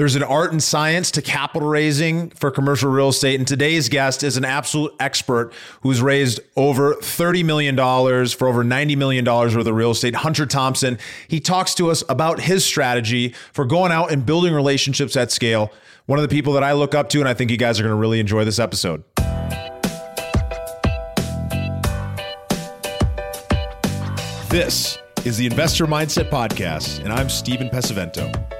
There's an art and science to capital raising for commercial real estate. And today's guest is an absolute expert who's raised over $30 million for over $90 million worth of real estate. Hunter Thompson. He talks to us about his strategy for going out and building relationships at scale. One of the people that I look up to, and I think you guys are going to really enjoy this episode. This is the Investor Mindset Podcast, and I'm Stephen Pesavento.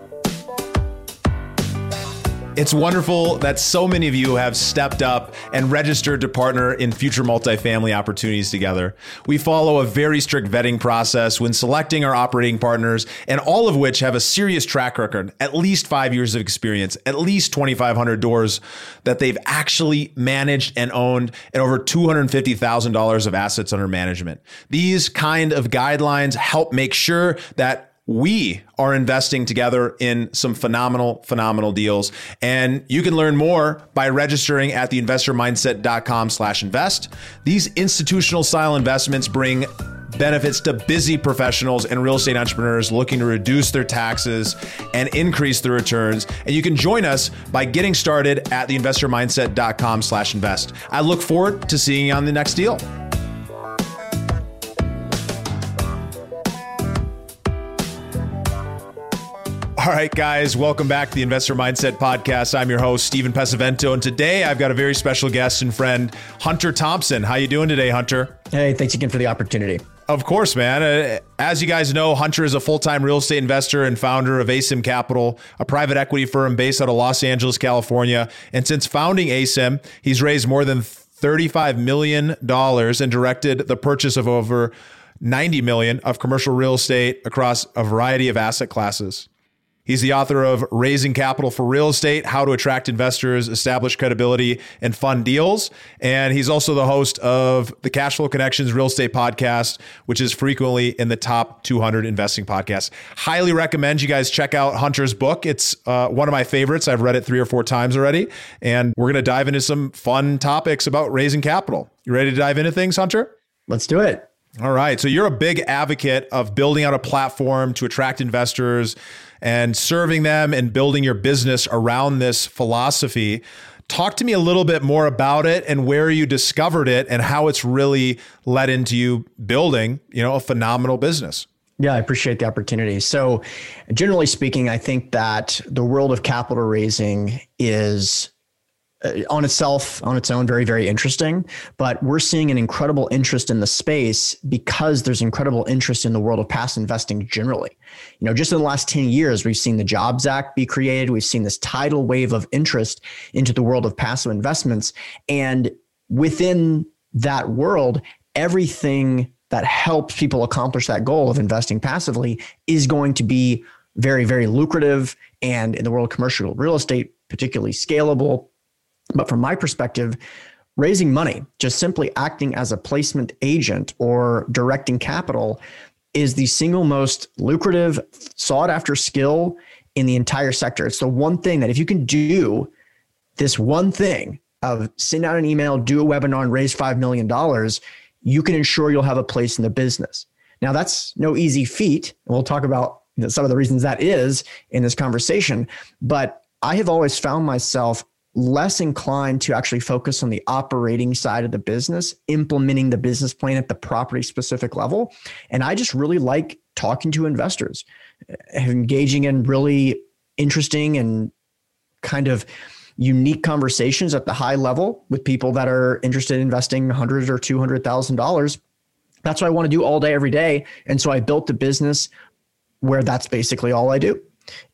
It's wonderful that so many of you have stepped up and registered to partner in future multifamily opportunities together. We follow a very strict vetting process when selecting our operating partners, and all of which have a serious track record, at least five years of experience, at least 2,500 doors that they've actually managed and owned, and over $250,000 of assets under management. These kind of guidelines help make sure that we are investing together in some phenomenal, phenomenal deals. And you can learn more by registering at theinvestormindset.com slash invest. These institutional style investments bring benefits to busy professionals and real estate entrepreneurs looking to reduce their taxes and increase their returns. And you can join us by getting started at theinvestormindset.com slash invest. I look forward to seeing you on the next deal. All right, guys, welcome back to the Investor Mindset Podcast. I'm your host, Stephen Pesavento, and today I've got a very special guest and friend, Hunter Thompson. How you doing today, Hunter? Hey, thanks again for the opportunity. Of course, man. Uh, as you guys know, Hunter is a full-time real estate investor and founder of Asym Capital, a private equity firm based out of Los Angeles, California. And since founding Asym, he's raised more than $35 million and directed the purchase of over 90 million of commercial real estate across a variety of asset classes. He's the author of Raising Capital for Real Estate How to Attract Investors, Establish Credibility, and Fund Deals. And he's also the host of the Cashflow Connections Real Estate Podcast, which is frequently in the top 200 investing podcasts. Highly recommend you guys check out Hunter's book. It's uh, one of my favorites. I've read it three or four times already. And we're going to dive into some fun topics about raising capital. You ready to dive into things, Hunter? Let's do it. All right. So you're a big advocate of building out a platform to attract investors and serving them and building your business around this philosophy. Talk to me a little bit more about it and where you discovered it and how it's really led into you building, you know, a phenomenal business. Yeah, I appreciate the opportunity. So, generally speaking, I think that the world of capital raising is Uh, on itself, on its own, very, very interesting. But we're seeing an incredible interest in the space because there's incredible interest in the world of passive investing generally. You know, just in the last 10 years, we've seen the Jobs Act be created. We've seen this tidal wave of interest into the world of passive investments. And within that world, everything that helps people accomplish that goal of investing passively is going to be very, very lucrative. And in the world of commercial real estate, particularly scalable, but from my perspective, raising money, just simply acting as a placement agent or directing capital, is the single most lucrative, sought after skill in the entire sector. It's the one thing that if you can do this one thing of send out an email, do a webinar, and raise $5 million, you can ensure you'll have a place in the business. Now, that's no easy feat. We'll talk about some of the reasons that is in this conversation. But I have always found myself less inclined to actually focus on the operating side of the business, implementing the business plan at the property specific level. And I just really like talking to investors, eh, engaging in really interesting and kind of unique conversations at the high level with people that are interested in investing hundreds or two hundred thousand dollars. That's what I want to do all day, every day. And so I built a business where that's basically all I do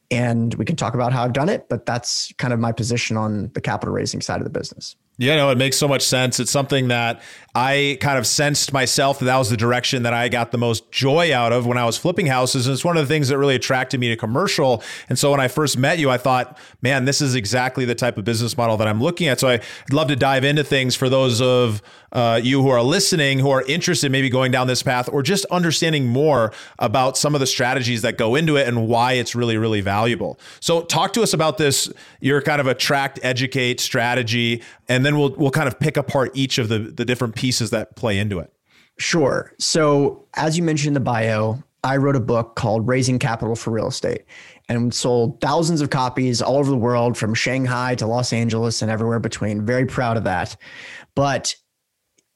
and we can talk about how I've done it, but that's kind of my position on the capital raising side of the business. Yeah, no, it makes so much sense. It's something that I kind of sensed myself that that was the direction that I got the most joy out of when I was flipping houses. And it's one of the things that really attracted me to commercial. And so when I first met you, I thought, man, this is exactly the type of business model that I'm looking at. So I'd love to dive into things for those of uh, you who are listening, who are interested maybe going down this path or just understanding more about some of the strategies that go into it and why it's really, really valuable. So talk to us about this, your kind of attract, educate strategy, and then we'll we'll kind of pick apart each of the, the different pieces that play into it? Sure. So, as you mentioned in the bio, I wrote a book called Raising Capital for Real Estate and sold thousands of copies all over the world from Shanghai to Los Angeles and everywhere between. Very proud of that. But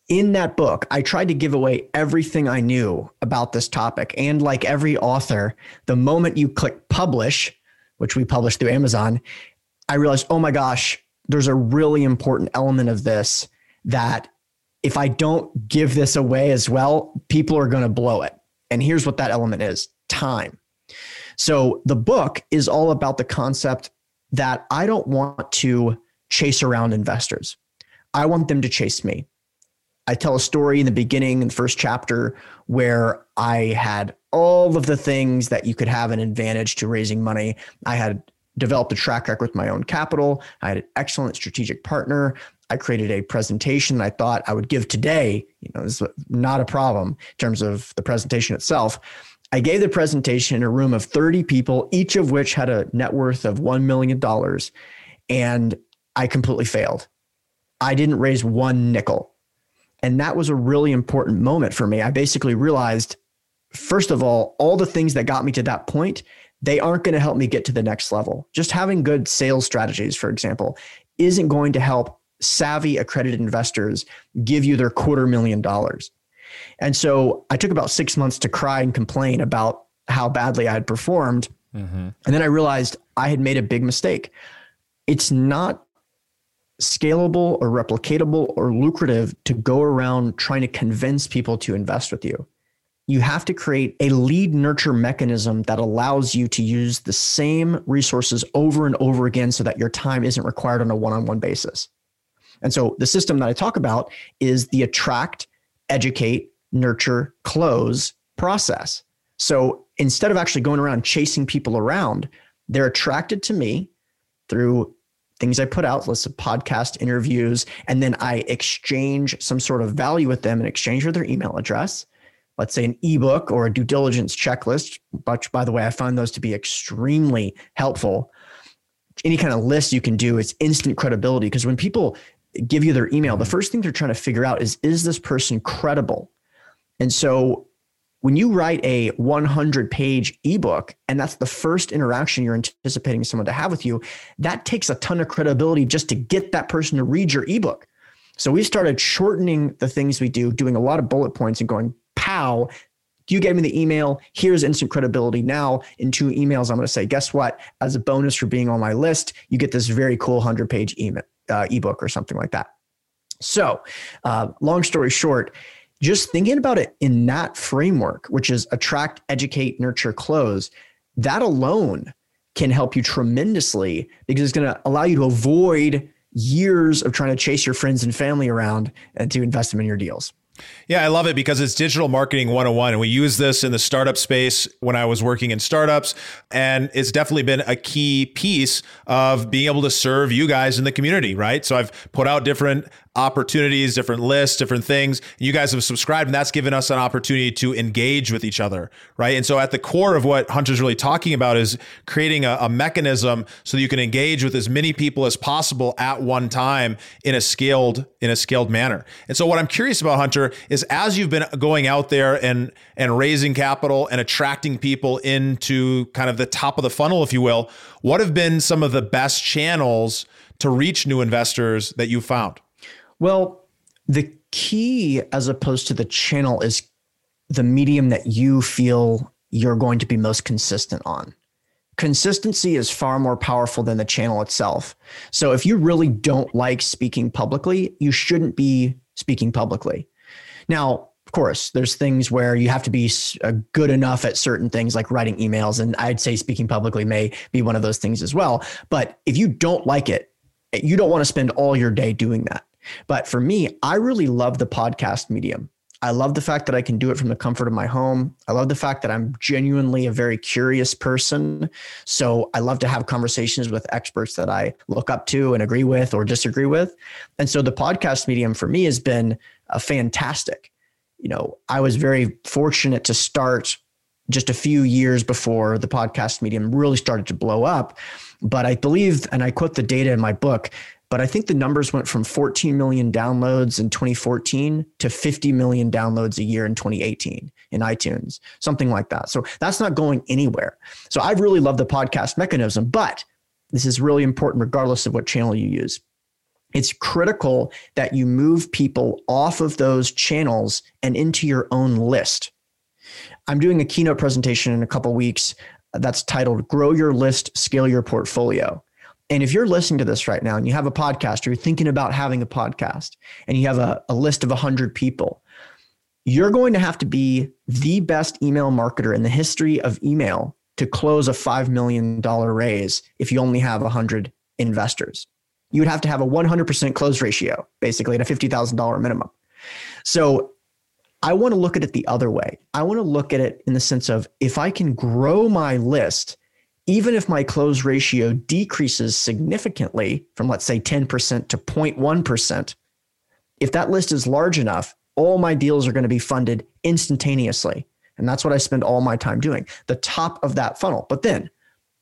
in that book, I tried to give away everything I knew about this topic. And like every author, the moment you click publish, which we published through Amazon, I realized, oh my gosh, there's a really important element of this that if I don't give this away as well, people are going to blow it. And here's what that element is time. So the book is all about the concept that I don't want to chase around investors. I want them to chase me. I tell a story in the beginning, in the first chapter, where I had all of the things that you could have an advantage to raising money. I had developed a track record with my own capital. I had an excellent strategic partner. I created a presentation I thought I would give today. You know, this is not a problem in terms of the presentation itself. I gave the presentation in a room of 30 people, each of which had a net worth of $1 million. And I completely failed. I didn't raise one nickel. And that was a really important moment for me. I basically realized, first of all, all the things that got me to that point, they aren't going to help me get to the next level. Just having good sales strategies, for example, isn't going to help savvy accredited investors give you their quarter million dollars. And so I took about six months to cry and complain about how badly I had performed. Mm-hmm. And then I realized I had made a big mistake. It's not scalable or replicatable or lucrative to go around trying to convince people to invest with you. You have to create a lead nurture mechanism that allows you to use the same resources over and over again so that your time isn't required on a one on one basis. And so the system that I talk about is the attract, educate, nurture, close process. So instead of actually going around chasing people around, they're attracted to me through things I put out, lists of podcast interviews, and then I exchange some sort of value with them in exchange for their email address. Let's say an ebook or a due diligence checklist, which by the way, I find those to be extremely helpful. Any kind of list you can do is instant credibility because when people give you their email, the first thing they're trying to figure out is is this person credible? And so when you write a 100 page ebook and that's the first interaction you're anticipating someone to have with you, that takes a ton of credibility just to get that person to read your ebook. So we started shortening the things we do, doing a lot of bullet points and going, pow, you gave me the email. Here's instant credibility. Now, in two emails, I'm going to say, guess what? As a bonus for being on my list, you get this very cool 100 page email uh, ebook or something like that. So, uh, long story short, just thinking about it in that framework, which is attract, educate, nurture, close, that alone can help you tremendously because it's going to allow you to avoid years of trying to chase your friends and family around and to invest them in your deals. Yeah, I love it because it's digital marketing 101. And we use this in the startup space when I was working in startups. And it's definitely been a key piece of being able to serve you guys in the community, right? So I've put out different opportunities, different lists, different things. You guys have subscribed, and that's given us an opportunity to engage with each other, right? And so, at the core of what Hunter's really talking about is creating a, a, mechanism so that you can engage with as many people as possible at one time in a scaled in a scaled manner. And so, what I'm curious about, Hunter, is as you've been going out there and and raising capital and attracting people into kind of the top of the funnel, if you will, what have been some of the best channels to reach new investors that you found? Well, the key as opposed to the channel is the medium that you feel you're going to be most consistent on. Consistency is far more powerful than the channel itself. So if you really don't like speaking publicly, you shouldn't be speaking publicly. Now, of course, there's things where you have to be uh, good enough at certain things like writing emails. And I'd say speaking publicly may be one of those things as well. But if you don't like it, you don't want to spend all your day doing that But for me, I really love the podcast medium. I love the fact that I can do it from the comfort of my home. I love the fact that I'm genuinely a very curious person. So I love to have conversations with experts that I look up to and agree with or disagree with. And so the podcast medium for me has been a fantastic. You know, I was very fortunate to start just a few years before the podcast medium really started to blow up. But I believe, and I quote the data in my book, but I think the numbers went from 14 million downloads in 2014 to 50 million downloads a year in 2018 in iTunes, something like that. So that's not going anywhere. So I really love the podcast mechanism, but this is really important regardless of what channel you use. It's critical that you move people off of those channels and into your own list. I'm doing a keynote presentation in a couple weeks uh, that's titled Grow Your List, Scale Your Portfolio. And if you're listening to this right now and you have a podcast or you're thinking about having a podcast and you have a, a list of 100 people, you're going to have to be the best email marketer in the history of email to close a $5 million raise if you only have 100 investors. You would have to have a 100% close ratio, basically, at a $50,000 minimum. So I want to look at it the other way. I want to look at it in the sense of if I can grow my list even if my close ratio decreases significantly from, let's say, 10% to 0.1%, if that list is large enough, all my deals are going to be funded instantaneously. And that's what I spend all my time doing, the top of that funnel. But then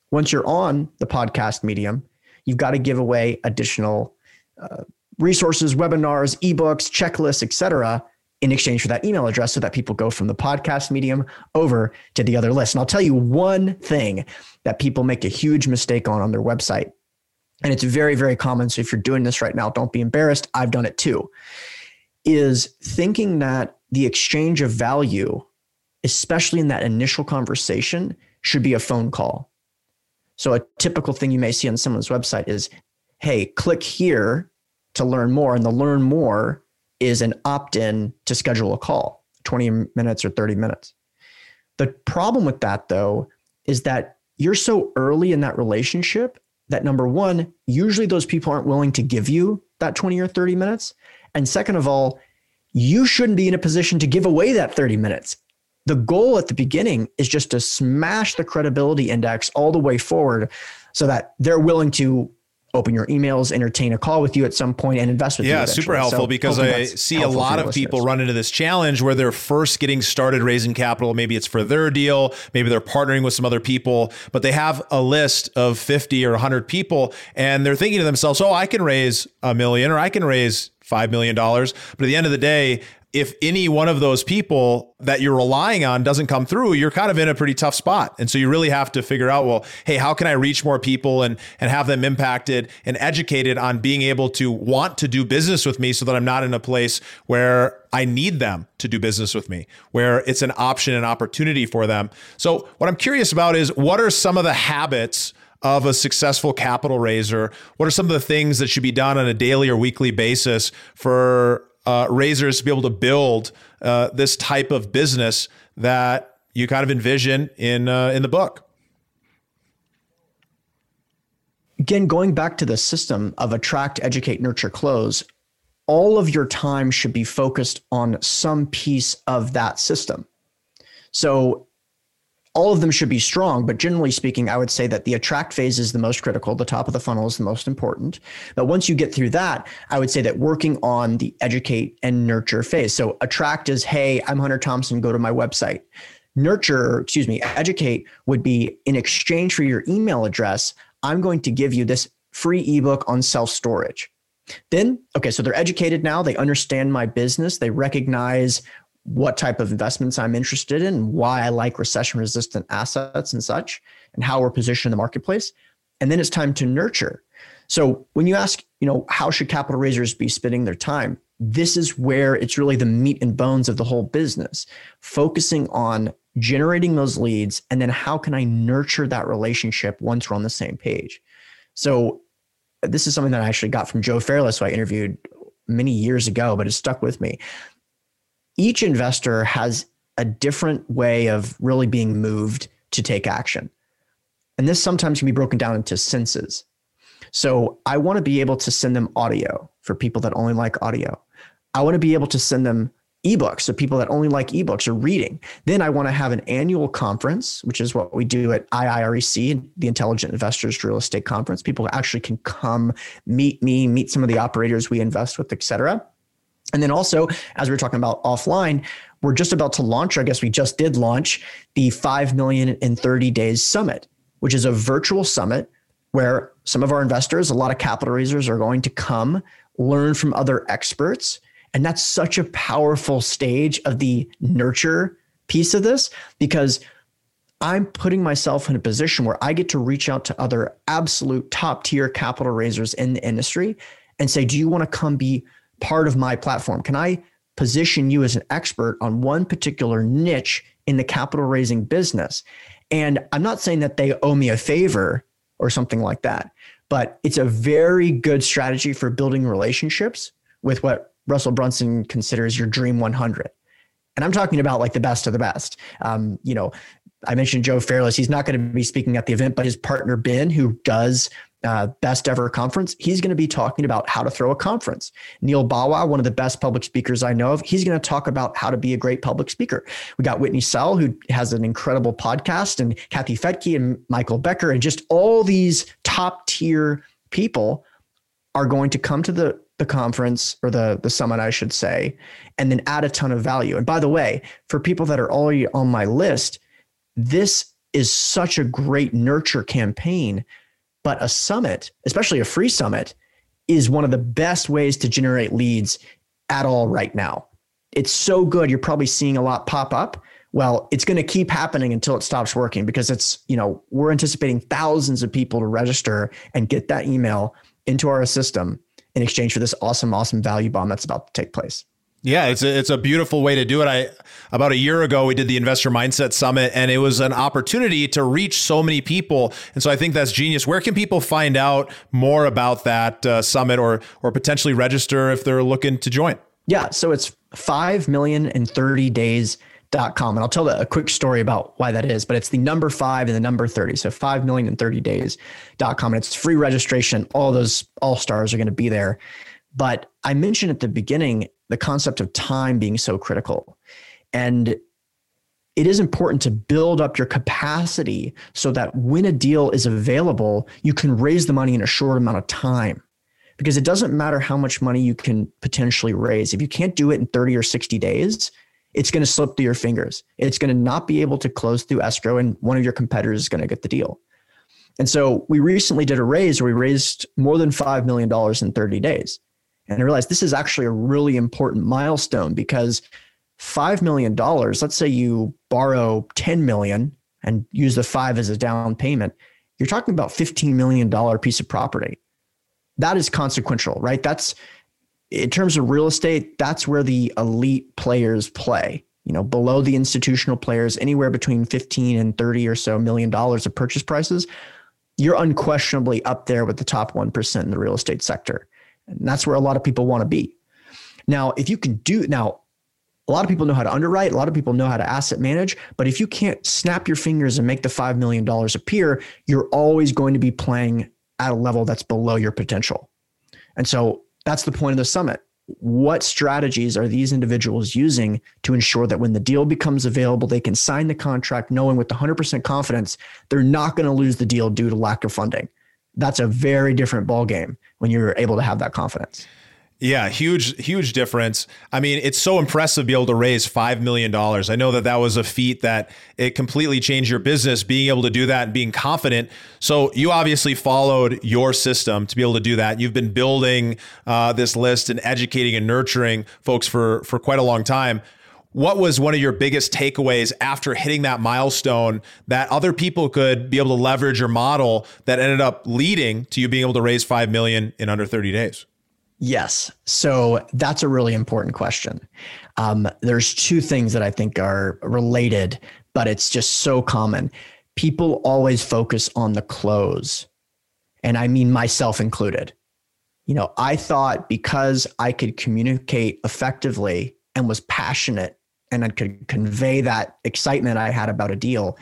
once you're on the podcast medium, you've got to give away additional uh, resources, webinars, ebooks, checklists, et cetera, in exchange for that email address so that people go from the podcast medium over to the other list. And I'll tell you one thing that people make a huge mistake on on their website. And it's very, very common. So if you're doing this right now, don't be embarrassed. I've done it too. Is thinking that the exchange of value, especially in that initial conversation, should be a phone call. So a typical thing you may see on someone's website is, hey, click here to learn more. And the learn more is an opt in to schedule a call, 20 minutes or 30 minutes. The problem with that, though, is that you're so early in that relationship that number one, usually those people aren't willing to give you that 20 or 30 minutes. And second of all, you shouldn't be in a position to give away that 30 minutes. The goal at the beginning is just to smash the credibility index all the way forward so that they're willing to open your emails, entertain a call with you at some point, and invest with yeah, you. Yeah, super helpful so because I see a lot of people run into this challenge where they're first getting started raising capital. Maybe it's for their deal, maybe they're partnering with some other people, but they have a list of 50 or 100 people and they're thinking to themselves, oh, I can raise a million or I can raise $5 million. But at the end of the day, if any one of those people that you're relying on doesn't come through, you're kind of in a pretty tough spot. And so you really have to figure out, well, hey, how can I reach more people and and have them impacted and educated on being able to want to do business with me so that I'm not in a place where I need them to do business with me, where it's an option and opportunity for them. So what I'm curious about is what are some of the habits of a successful capital raiser? What are some of the things that should be done on a daily or weekly basis for uh, to be able to build uh, this type of business that you kind of envision in uh, in the book. Again, going back to the system of attract, educate, nurture, close, all of your time should be focused on some piece of that system. So all of them should be strong, but generally speaking, I would say that the attract phase is the most critical. The top of the funnel is the most important. But once you get through that, I would say that working on the educate and nurture phase. So attract is, hey, I'm Hunter Thompson, go to my website. Nurture, excuse me, educate would be in exchange for your email address, I'm going to give you this free ebook on self storage. Then, okay, so they're educated now. They understand my business. They recognize what type of investments I'm interested in, why I like recession resistant assets and such, and how we're positioned in the marketplace. And then it's time to nurture. So when you ask, you know, how should capital raisers be spending their time? This is where it's really the meat and bones of the whole business, focusing on generating those leads and then how can I nurture that relationship once we're on the same page. So this is something that I actually got from Joe Fairless, who I interviewed many years ago, but it stuck with me each investor has a different way of really being moved to take action. And this sometimes can be broken down into senses. So I want to be able to send them audio for people that only like audio. I want to be able to send them ebooks so people that only like ebooks or reading. Then I want to have an annual conference, which is what we do at IIREC, the Intelligent Investors Real Estate Conference. People actually can come meet me, meet some of the operators we invest with, et cetera. And then also, as we are talking about offline, we're just about to launch, I guess we just did launch the 5 million in 30 days summit, which is a virtual summit where some of our investors, a lot of capital raisers are going to come learn from other experts. And that's such a powerful stage of the nurture piece of this because I'm putting myself in a position where I get to reach out to other absolute top tier capital raisers in the industry and say, Do you want to come be part of my platform? Can I position you as an expert on one particular niche in the capital raising business? And I'm not saying that they owe me a favor or something like that, but it's a very good strategy for building relationships with what Russell Brunson considers your dream 100. And I'm talking about like the best of the best. Um, you know, I mentioned Joe Fairless. He's not going to be speaking at the event, but his partner Ben, who does uh, best ever conference, he's going to be talking about how to throw a conference. Neal Bawa, one of the best public speakers I know of, he's going to talk about how to be a great public speaker. We got Whitney Sewell, who has an incredible podcast, and Kathy Fetke and Michael Becker, and just all these top tier people are going to come to the the conference or the the summit, I should say, and then add a ton of value. And by the way, for people that are already on my list, this is such a great nurture campaign but a summit, especially a free summit, is one of the best ways to generate leads at all right now. It's so good. You're probably seeing a lot pop up. Well, it's going to keep happening until it stops working because it's, you know, we're anticipating thousands of people to register and get that email into our system in exchange for this awesome, awesome value bomb that's about to take place. Yeah, it's a, it's a beautiful way to do it. I about a year ago we did the Investor Mindset Summit and it was an opportunity to reach so many people. And so I think that's genius. Where can people find out more about that uh, summit or or potentially register if they're looking to join? Yeah, so it's 5 million in 30 days Dot com. And I'll tell a quick story about why that is, but it's the number five and the number 30. So 5 million in 30 days.com. And it's free registration. All those all stars are going to be there. But I mentioned at the beginning the concept of time being so critical. And it is important to build up your capacity so that when a deal is available, you can raise the money in a short amount of time. Because it doesn't matter how much money you can potentially raise. If you can't do it in 30 or 60 days, it's going to slip through your fingers. It's going to not be able to close through escrow, and one of your competitors is going to get the deal. And so we recently did a raise where we raised more than $5 million in 30 days. And I realized this is actually a really important milestone because $5 million, let's say you borrow 10 million and use the five as a down payment, you're talking about $15 million piece of property. That is consequential, right? That's in terms of real estate, that's where the elite players play. You know, below the institutional players, anywhere between 15 and 30 or so million dollars of purchase prices, you're unquestionably up there with the top 1% in the real estate sector. And that's where a lot of people want to be. Now, if you can do now, a lot of people know how to underwrite, a lot of people know how to asset manage, but if you can't snap your fingers and make the $5 million appear, you're always going to be playing at a level that's below your potential. And so that's the point of the summit. What strategies are these individuals using to ensure that when the deal becomes available, they can sign the contract knowing with 100% confidence they're not going to lose the deal due to lack of funding? That's a very different ballgame when you're able to have that confidence. Yeah, huge, huge difference. I mean, it's so impressive to be able to raise $5 million. I know that that was a feat that it completely changed your business, being able to do that and being confident. So you obviously followed your system to be able to do that. You've been building uh, this list and educating and nurturing folks for, for quite a long time. What was one of your biggest takeaways after hitting that milestone that other people could be able to leverage your model that ended up leading to you being able to raise 5 million in under 30 days? Yes. So that's a really important question. Um, there's two things that I think are related, but it's just so common. People always focus on the close, and I mean myself included. You know, I thought because I could communicate effectively and was passionate and I could convey that excitement I had about a deal,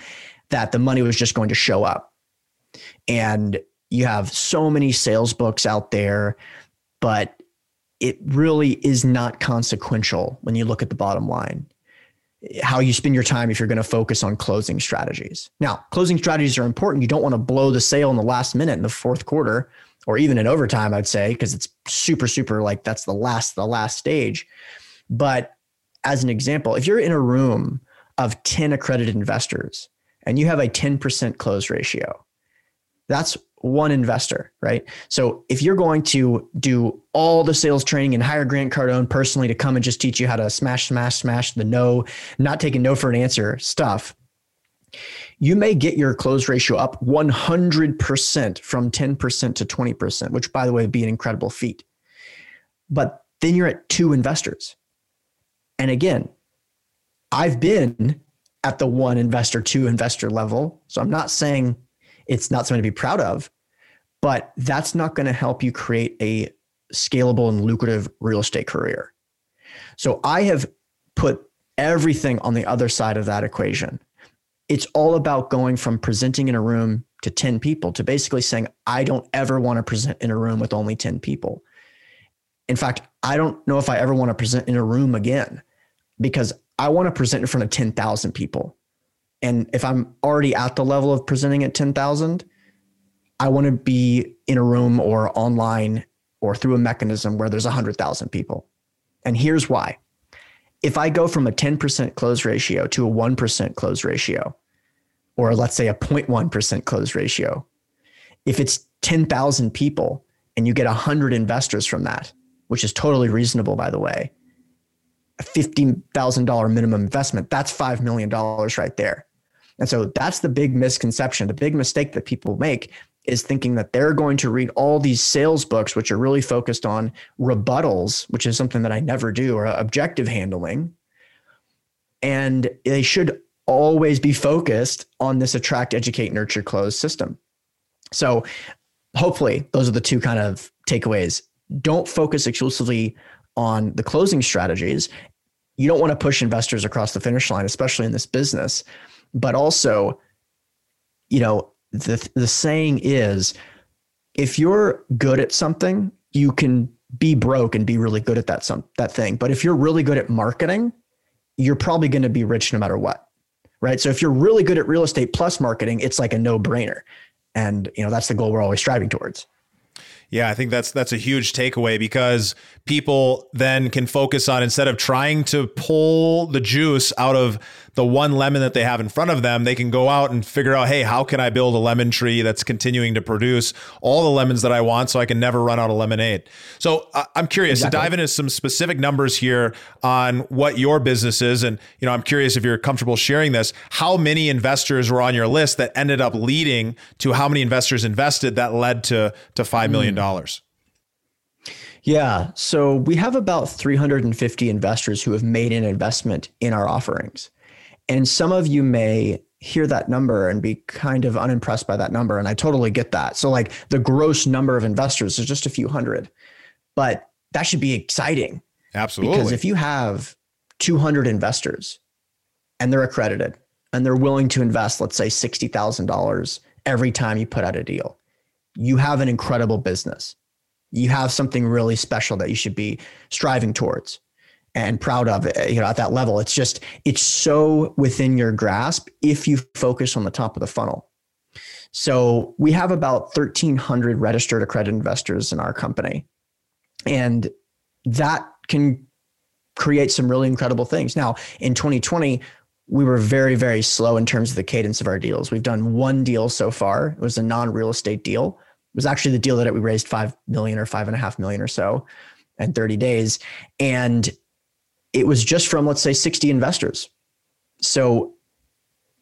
that the money was just going to show up. And You have so many sales books out there, but it really is not consequential when you look at the bottom line. How you spend your time if you're going to focus on closing strategies. Now, closing strategies are important. You don't want to blow the sale in the last minute in the fourth quarter or even in overtime, I'd say, because it's super, super like that's the last, the last stage. But as an example, if you're in a room of 10 accredited investors and you have a 10% close ratio, that's one investor, right? So if you're going to do all the sales training and hire Grant Cardone personally to come and just teach you how to smash, smash, smash the no, not taking no for an answer stuff, you may get your close ratio up 100% from 10% to 20%, which by the way would be an incredible feat. But then you're at two investors. And again, I've been at the one investor, two investor level. So I'm not saying it's not something to be proud of, but that's not going to help you create a scalable and lucrative real estate career. So I have put everything on the other side of that equation. It's all about going from presenting in a room to 10 people to basically saying, I don't ever want to present in a room with only 10 people. In fact, I don't know if I ever want to present in a room again because I want to present in front of 10,000 people. And if I'm already at the level of presenting at 10,000, I want to be in a room or online or through a mechanism where there's 100,000 people. And here's why. If I go from a 10% close ratio to a 1% close ratio, or let's say a 0.1% close ratio, if it's 10,000 people and you get 100 investors from that, which is totally reasonable, by the way, a $15,000 minimum investment, that's $5 million right there. And so that's the big misconception, the big mistake that people make is thinking that they're going to read all these sales books, which are really focused on rebuttals, which is something that I never do, or objective handling. And they should always be focused on this attract, educate, nurture, close system. So hopefully, those are the two kind of takeaways. Don't focus exclusively on the closing strategies. You don't want to push investors across the finish line, especially in this business. But also, you know, the the saying is if you're good at something, you can be broke and be really good at that some that thing. But if you're really good at marketing, you're probably going to be rich no matter what. Right? So if you're really good at real estate plus marketing, it's like a no-brainer. And you know, that's the goal we're always striving towards. Yeah, I think that's that's a huge takeaway because people then can focus on instead of trying to pull the juice out of the one lemon that they have in front of them, they can go out and figure out, hey, how can I build a lemon tree that's continuing to produce all the lemons that I want so I can never run out of lemonade? So uh, I'm curious exactly. to dive into some specific numbers here on what your business is. And, you know, I'm curious if you're comfortable sharing this. How many investors were on your list that ended up leading to how many investors invested that led to, to $5 million? Mm. Yeah. So we have about 350 investors who have made an investment in our offerings. And some of you may hear that number and be kind of unimpressed by that number. And I totally get that. So, like the gross number of investors is just a few hundred, but that should be exciting. Absolutely. Because if you have 200 investors and they're accredited and they're willing to invest, let's say $60,000 every time you put out a deal, you have an incredible business. You have something really special that you should be striving towards and proud of it, you know, at that level. It's just, it's so within your grasp if you focus on the top of the funnel. So we have about 1,300 registered accredited investors in our company. And that can create some really incredible things. Now, in 2020, we were very, very slow in terms of the cadence of our deals. We've done one deal so far. It was a non-real estate deal. It was actually the deal that we raised five million or five and a half million or so in 30 days. And it was just from, let's say, 60 investors. So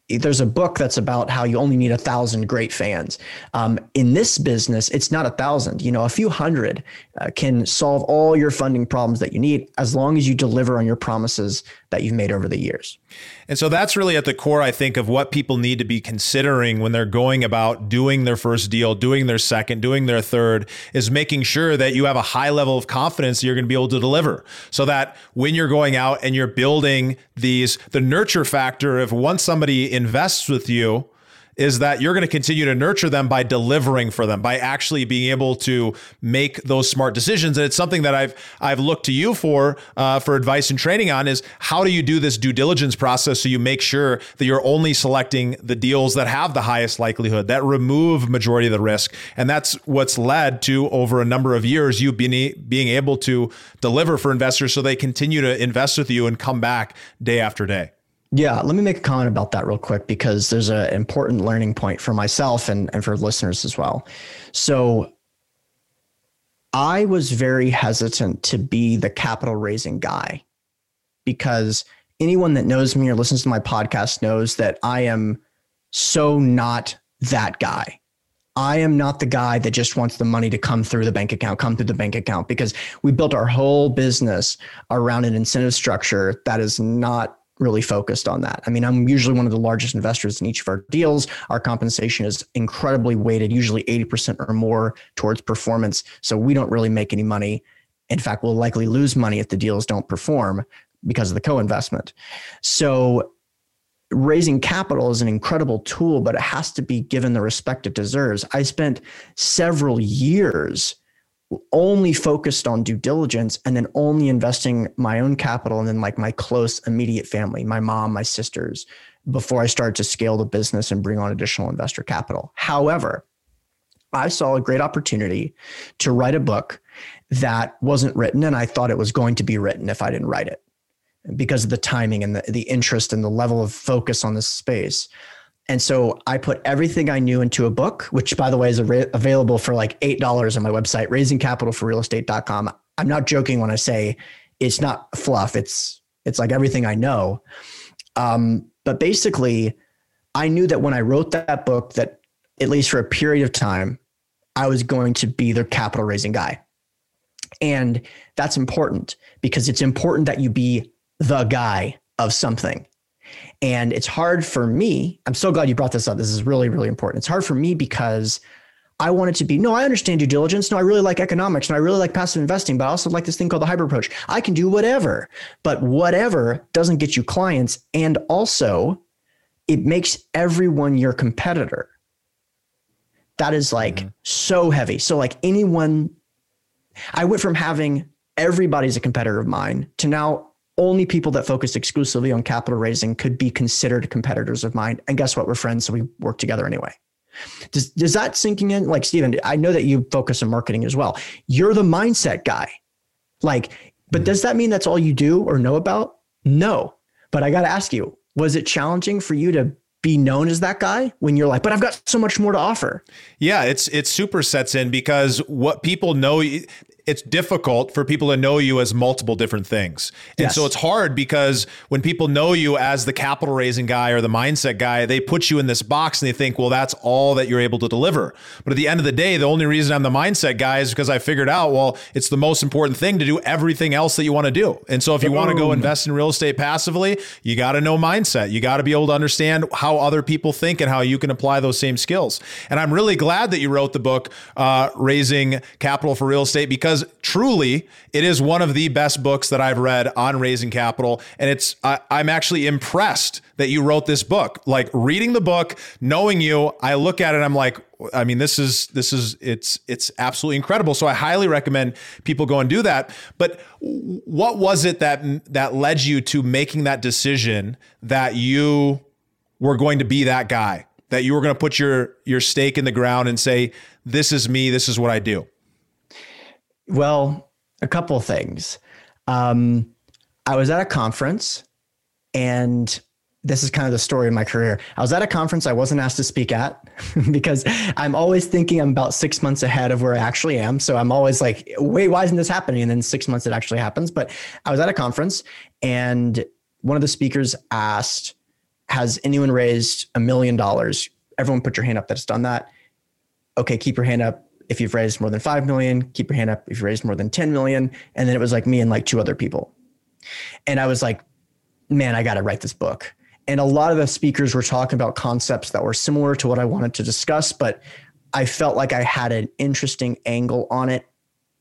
there's a book that's about how you only need a thousand great fans. Um, in this business, it's not a thousand. You know, a few hundred uh, can solve all your funding problems that you need as long as you deliver on your promises that you've made over the years. And so that's really at the core, I think, of what people need to be considering when they're going about doing their first deal, doing their second, doing their third, is making sure that you have a high level of confidence that you're going to be able to deliver. So that when you're going out and you're building these, the nurture factor of once somebody invests with you, is that you're going to continue to nurture them by delivering for them, by actually being able to make those smart decisions. And it's something that I've I've looked to you for uh, for advice and training on is how do you do this due diligence process so you make sure that you're only selecting the deals that have the highest likelihood that remove majority of the risk, and that's what's led to over a number of years you being being able to deliver for investors so they continue to invest with you and come back day after day. Yeah, let me make a comment about that real quick because there's an important learning point for myself and, and for listeners as well. So I was very hesitant to be the capital raising guy because anyone that knows me or listens to my podcast knows that I am so not that guy. I am not the guy that just wants the money to come through the bank account, come through the bank account, because we built our whole business around an incentive structure that is not really focused on that. I mean, I'm usually one of the largest investors in each of our deals. Our compensation is incredibly weighted, usually 80% or more towards performance. So we don't really make any money. In fact, we'll likely lose money if the deals don't perform because of the co investment. So raising capital is an incredible tool, but it has to be given the respect it deserves. I spent several years only focused on due diligence and then only investing my own capital and then like my close immediate family, my mom, my sisters, before I started to scale the business and bring on additional investor capital. However, I saw a great opportunity to write a book that wasn't written and I thought it was going to be written if I didn't write it because of the timing and the, the interest and the level of focus on this space. And so I put everything I knew into a book, which by the way is available for like $8 on my website, raisingcapitalforrealestate.com. I'm not joking when I say it's not fluff. It's, it's like everything I know. Um, but basically I knew that when I wrote that book that at least for a period of time, I was going to be the capital raising guy. And that's important because it's important that you be the guy of something. And it's hard for me. I'm so glad you brought this up. This is really, really important. It's hard for me because I want it to be no, I understand due diligence. No, I really like economics and I really like passive investing, but I also like this thing called the hybrid approach. I can do whatever, but whatever doesn't get you clients. And also, it makes everyone your competitor. That is like mm-hmm. so heavy. So, like anyone, I went from having everybody's a competitor of mine to now only people that focus exclusively on capital raising could be considered competitors of mine. And guess what? We're friends, so we work together anyway. Does, does that sinking in? Like, Stephen, I know that you focus on marketing as well. You're the mindset guy. Like, but does that mean that's all you do or know about? No. But I got to ask you, was it challenging for you to be known as that guy when you're like, but I've got so much more to offer. Yeah, it's it super sets in because what people know it's difficult for people to know you as multiple different things. And yes. so it's hard because when people know you as the capital raising guy or the mindset guy, they put you in this box and they think, well, that's all that you're able to deliver. But at the end of the day, the only reason I'm the mindset guy is because I figured out, well, it's the most important thing to do everything else that you want to do. And so if you want to go invest in real estate passively, you got to know mindset. You got to be able to understand how other people think and how you can apply those same skills. And I'm really glad that you wrote the book, uh, Raising Capital for Real Estate, because because truly it is one of the best books that I've read on raising capital. And it's, I, I'm actually impressed that you wrote this book. Like reading the book, knowing you, I look at it, I'm like, I mean, this is this is it's it's absolutely incredible. So I highly recommend people go and do that. But what was it that that led you to making that decision that you were going to be that guy? That you were going to put your your stake in the ground and say, "This is me. This is what I do." Well, a couple things. Um, I was at a conference, and this is kind of the story of my career. I was at a conference I wasn't asked to speak at because I'm always thinking I'm about six months ahead of where I actually am. So I'm always like, wait, why isn't this happening? And then six months it actually happens. But I was at a conference and one of the speakers asked, Has anyone raised a million dollars? Everyone put your hand up that's done that. Okay, keep your hand up if you've raised more than 5 million, keep your hand up if you've raised more than 10 million. And then it was like me and like two other people. And I was like, man, I got to write this book. And a lot of the speakers were talking about concepts that were similar to what I wanted to discuss, but I felt like I had an interesting angle on it.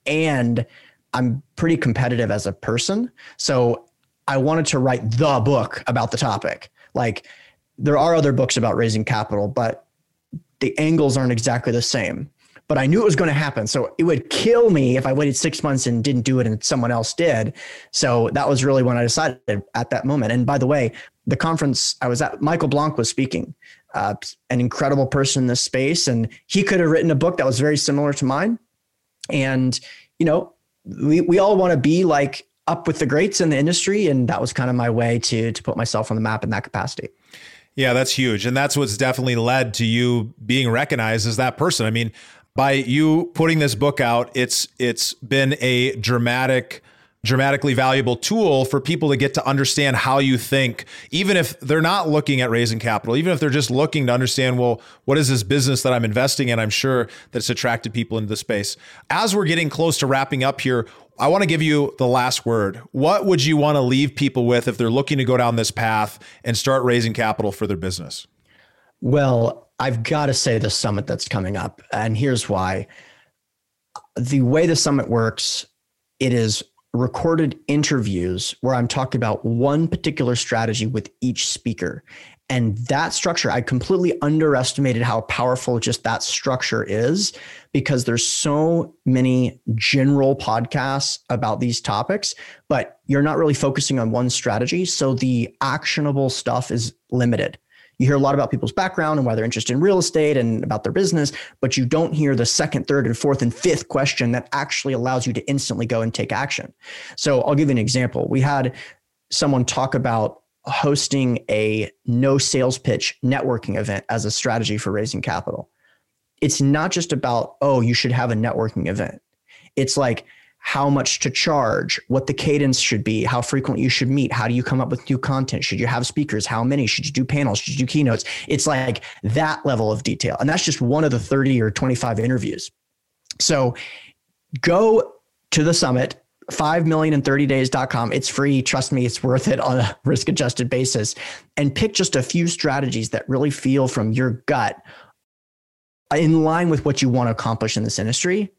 And I'm pretty competitive as a person. So I wanted to write the book about the topic. Like, there are other books about raising capital, but the angles aren't exactly the same but I knew it was going to happen. So it would kill me if I waited six months and didn't do it and someone else did. So that was really when I decided at that moment. And by the way, the conference I was at, Michael Blank was speaking, uh, an incredible person in this space. And he could have written a book that was very similar to mine. And, you know, we, we all want to be like up with the greats in the industry. And that was kind of my way to, to put myself on the map in that capacity. Yeah, that's huge. And that's what's definitely led to you being recognized as that person. I mean, by you putting this book out, it's it's been a dramatic dramatically valuable tool for people to get to understand how you think even if they're not looking at raising capital even if they're just looking to understand well what is this business that i'm investing in? I'm sure that it's attracted people into the space. As we're getting close to wrapping up here i want to give you the last word. What would you want to leave people with if they're looking to go down this path and start raising capital for their business? Well I've got to say the summit that's coming up, and here's why. The way the summit works, it is recorded interviews where I'm talking about one particular strategy with each speaker. And that structure, I completely underestimated how powerful just that structure is because there's so many general podcasts about these topics, but you're not really focusing on one strategy. So the actionable stuff is limited. You hear a lot about people's background and why they're interested in real estate and about their business, but you don't hear the second, third, and fourth and fifth question that actually allows you to instantly go and take action. So I'll give you an example. We had someone talk about hosting a no sales pitch networking event as a strategy for raising capital. It's not just about, oh, you should have a networking event. It's like, how much to charge, what the cadence should be, how frequent you should meet, how do you come up with new content? Should you have speakers? How many? Should you do panels? Should you do keynotes? It's like that level of detail. And that's just one of the 30 or 25 interviews. So go to the summit, 5 million in 30 days.com. It's free. Trust me, it's worth it on a risk adjusted basis. And pick just a few strategies that really feel from your gut in line with what you want to accomplish in this industry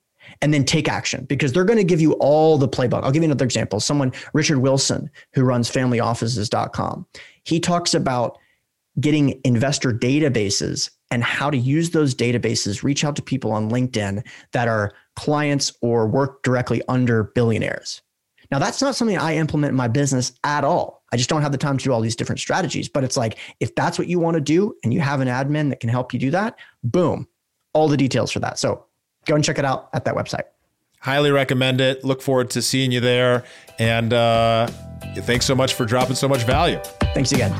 and then take action because they're going to give you all the playbook. I'll give you another example. Someone, Richard Wilson, who runs familyoffices.com, he talks about getting investor databases and how to use those databases, reach out to people on LinkedIn that are clients or work directly under billionaires. Now, that's not something I implement in my business at all. I just don't have the time to do all these different strategies. But it's like, if that's what you want to do and you have an admin that can help you do that, boom, all the details for that. So go and check it out at that website. Highly recommend it. Look forward to seeing you there. And uh, thanks so much for dropping so much value. Thanks again.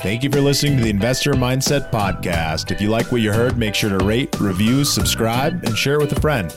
Thank you for listening to the Investor Mindset Podcast. If you like what you heard, make sure to rate, review, subscribe, and share it with a friend.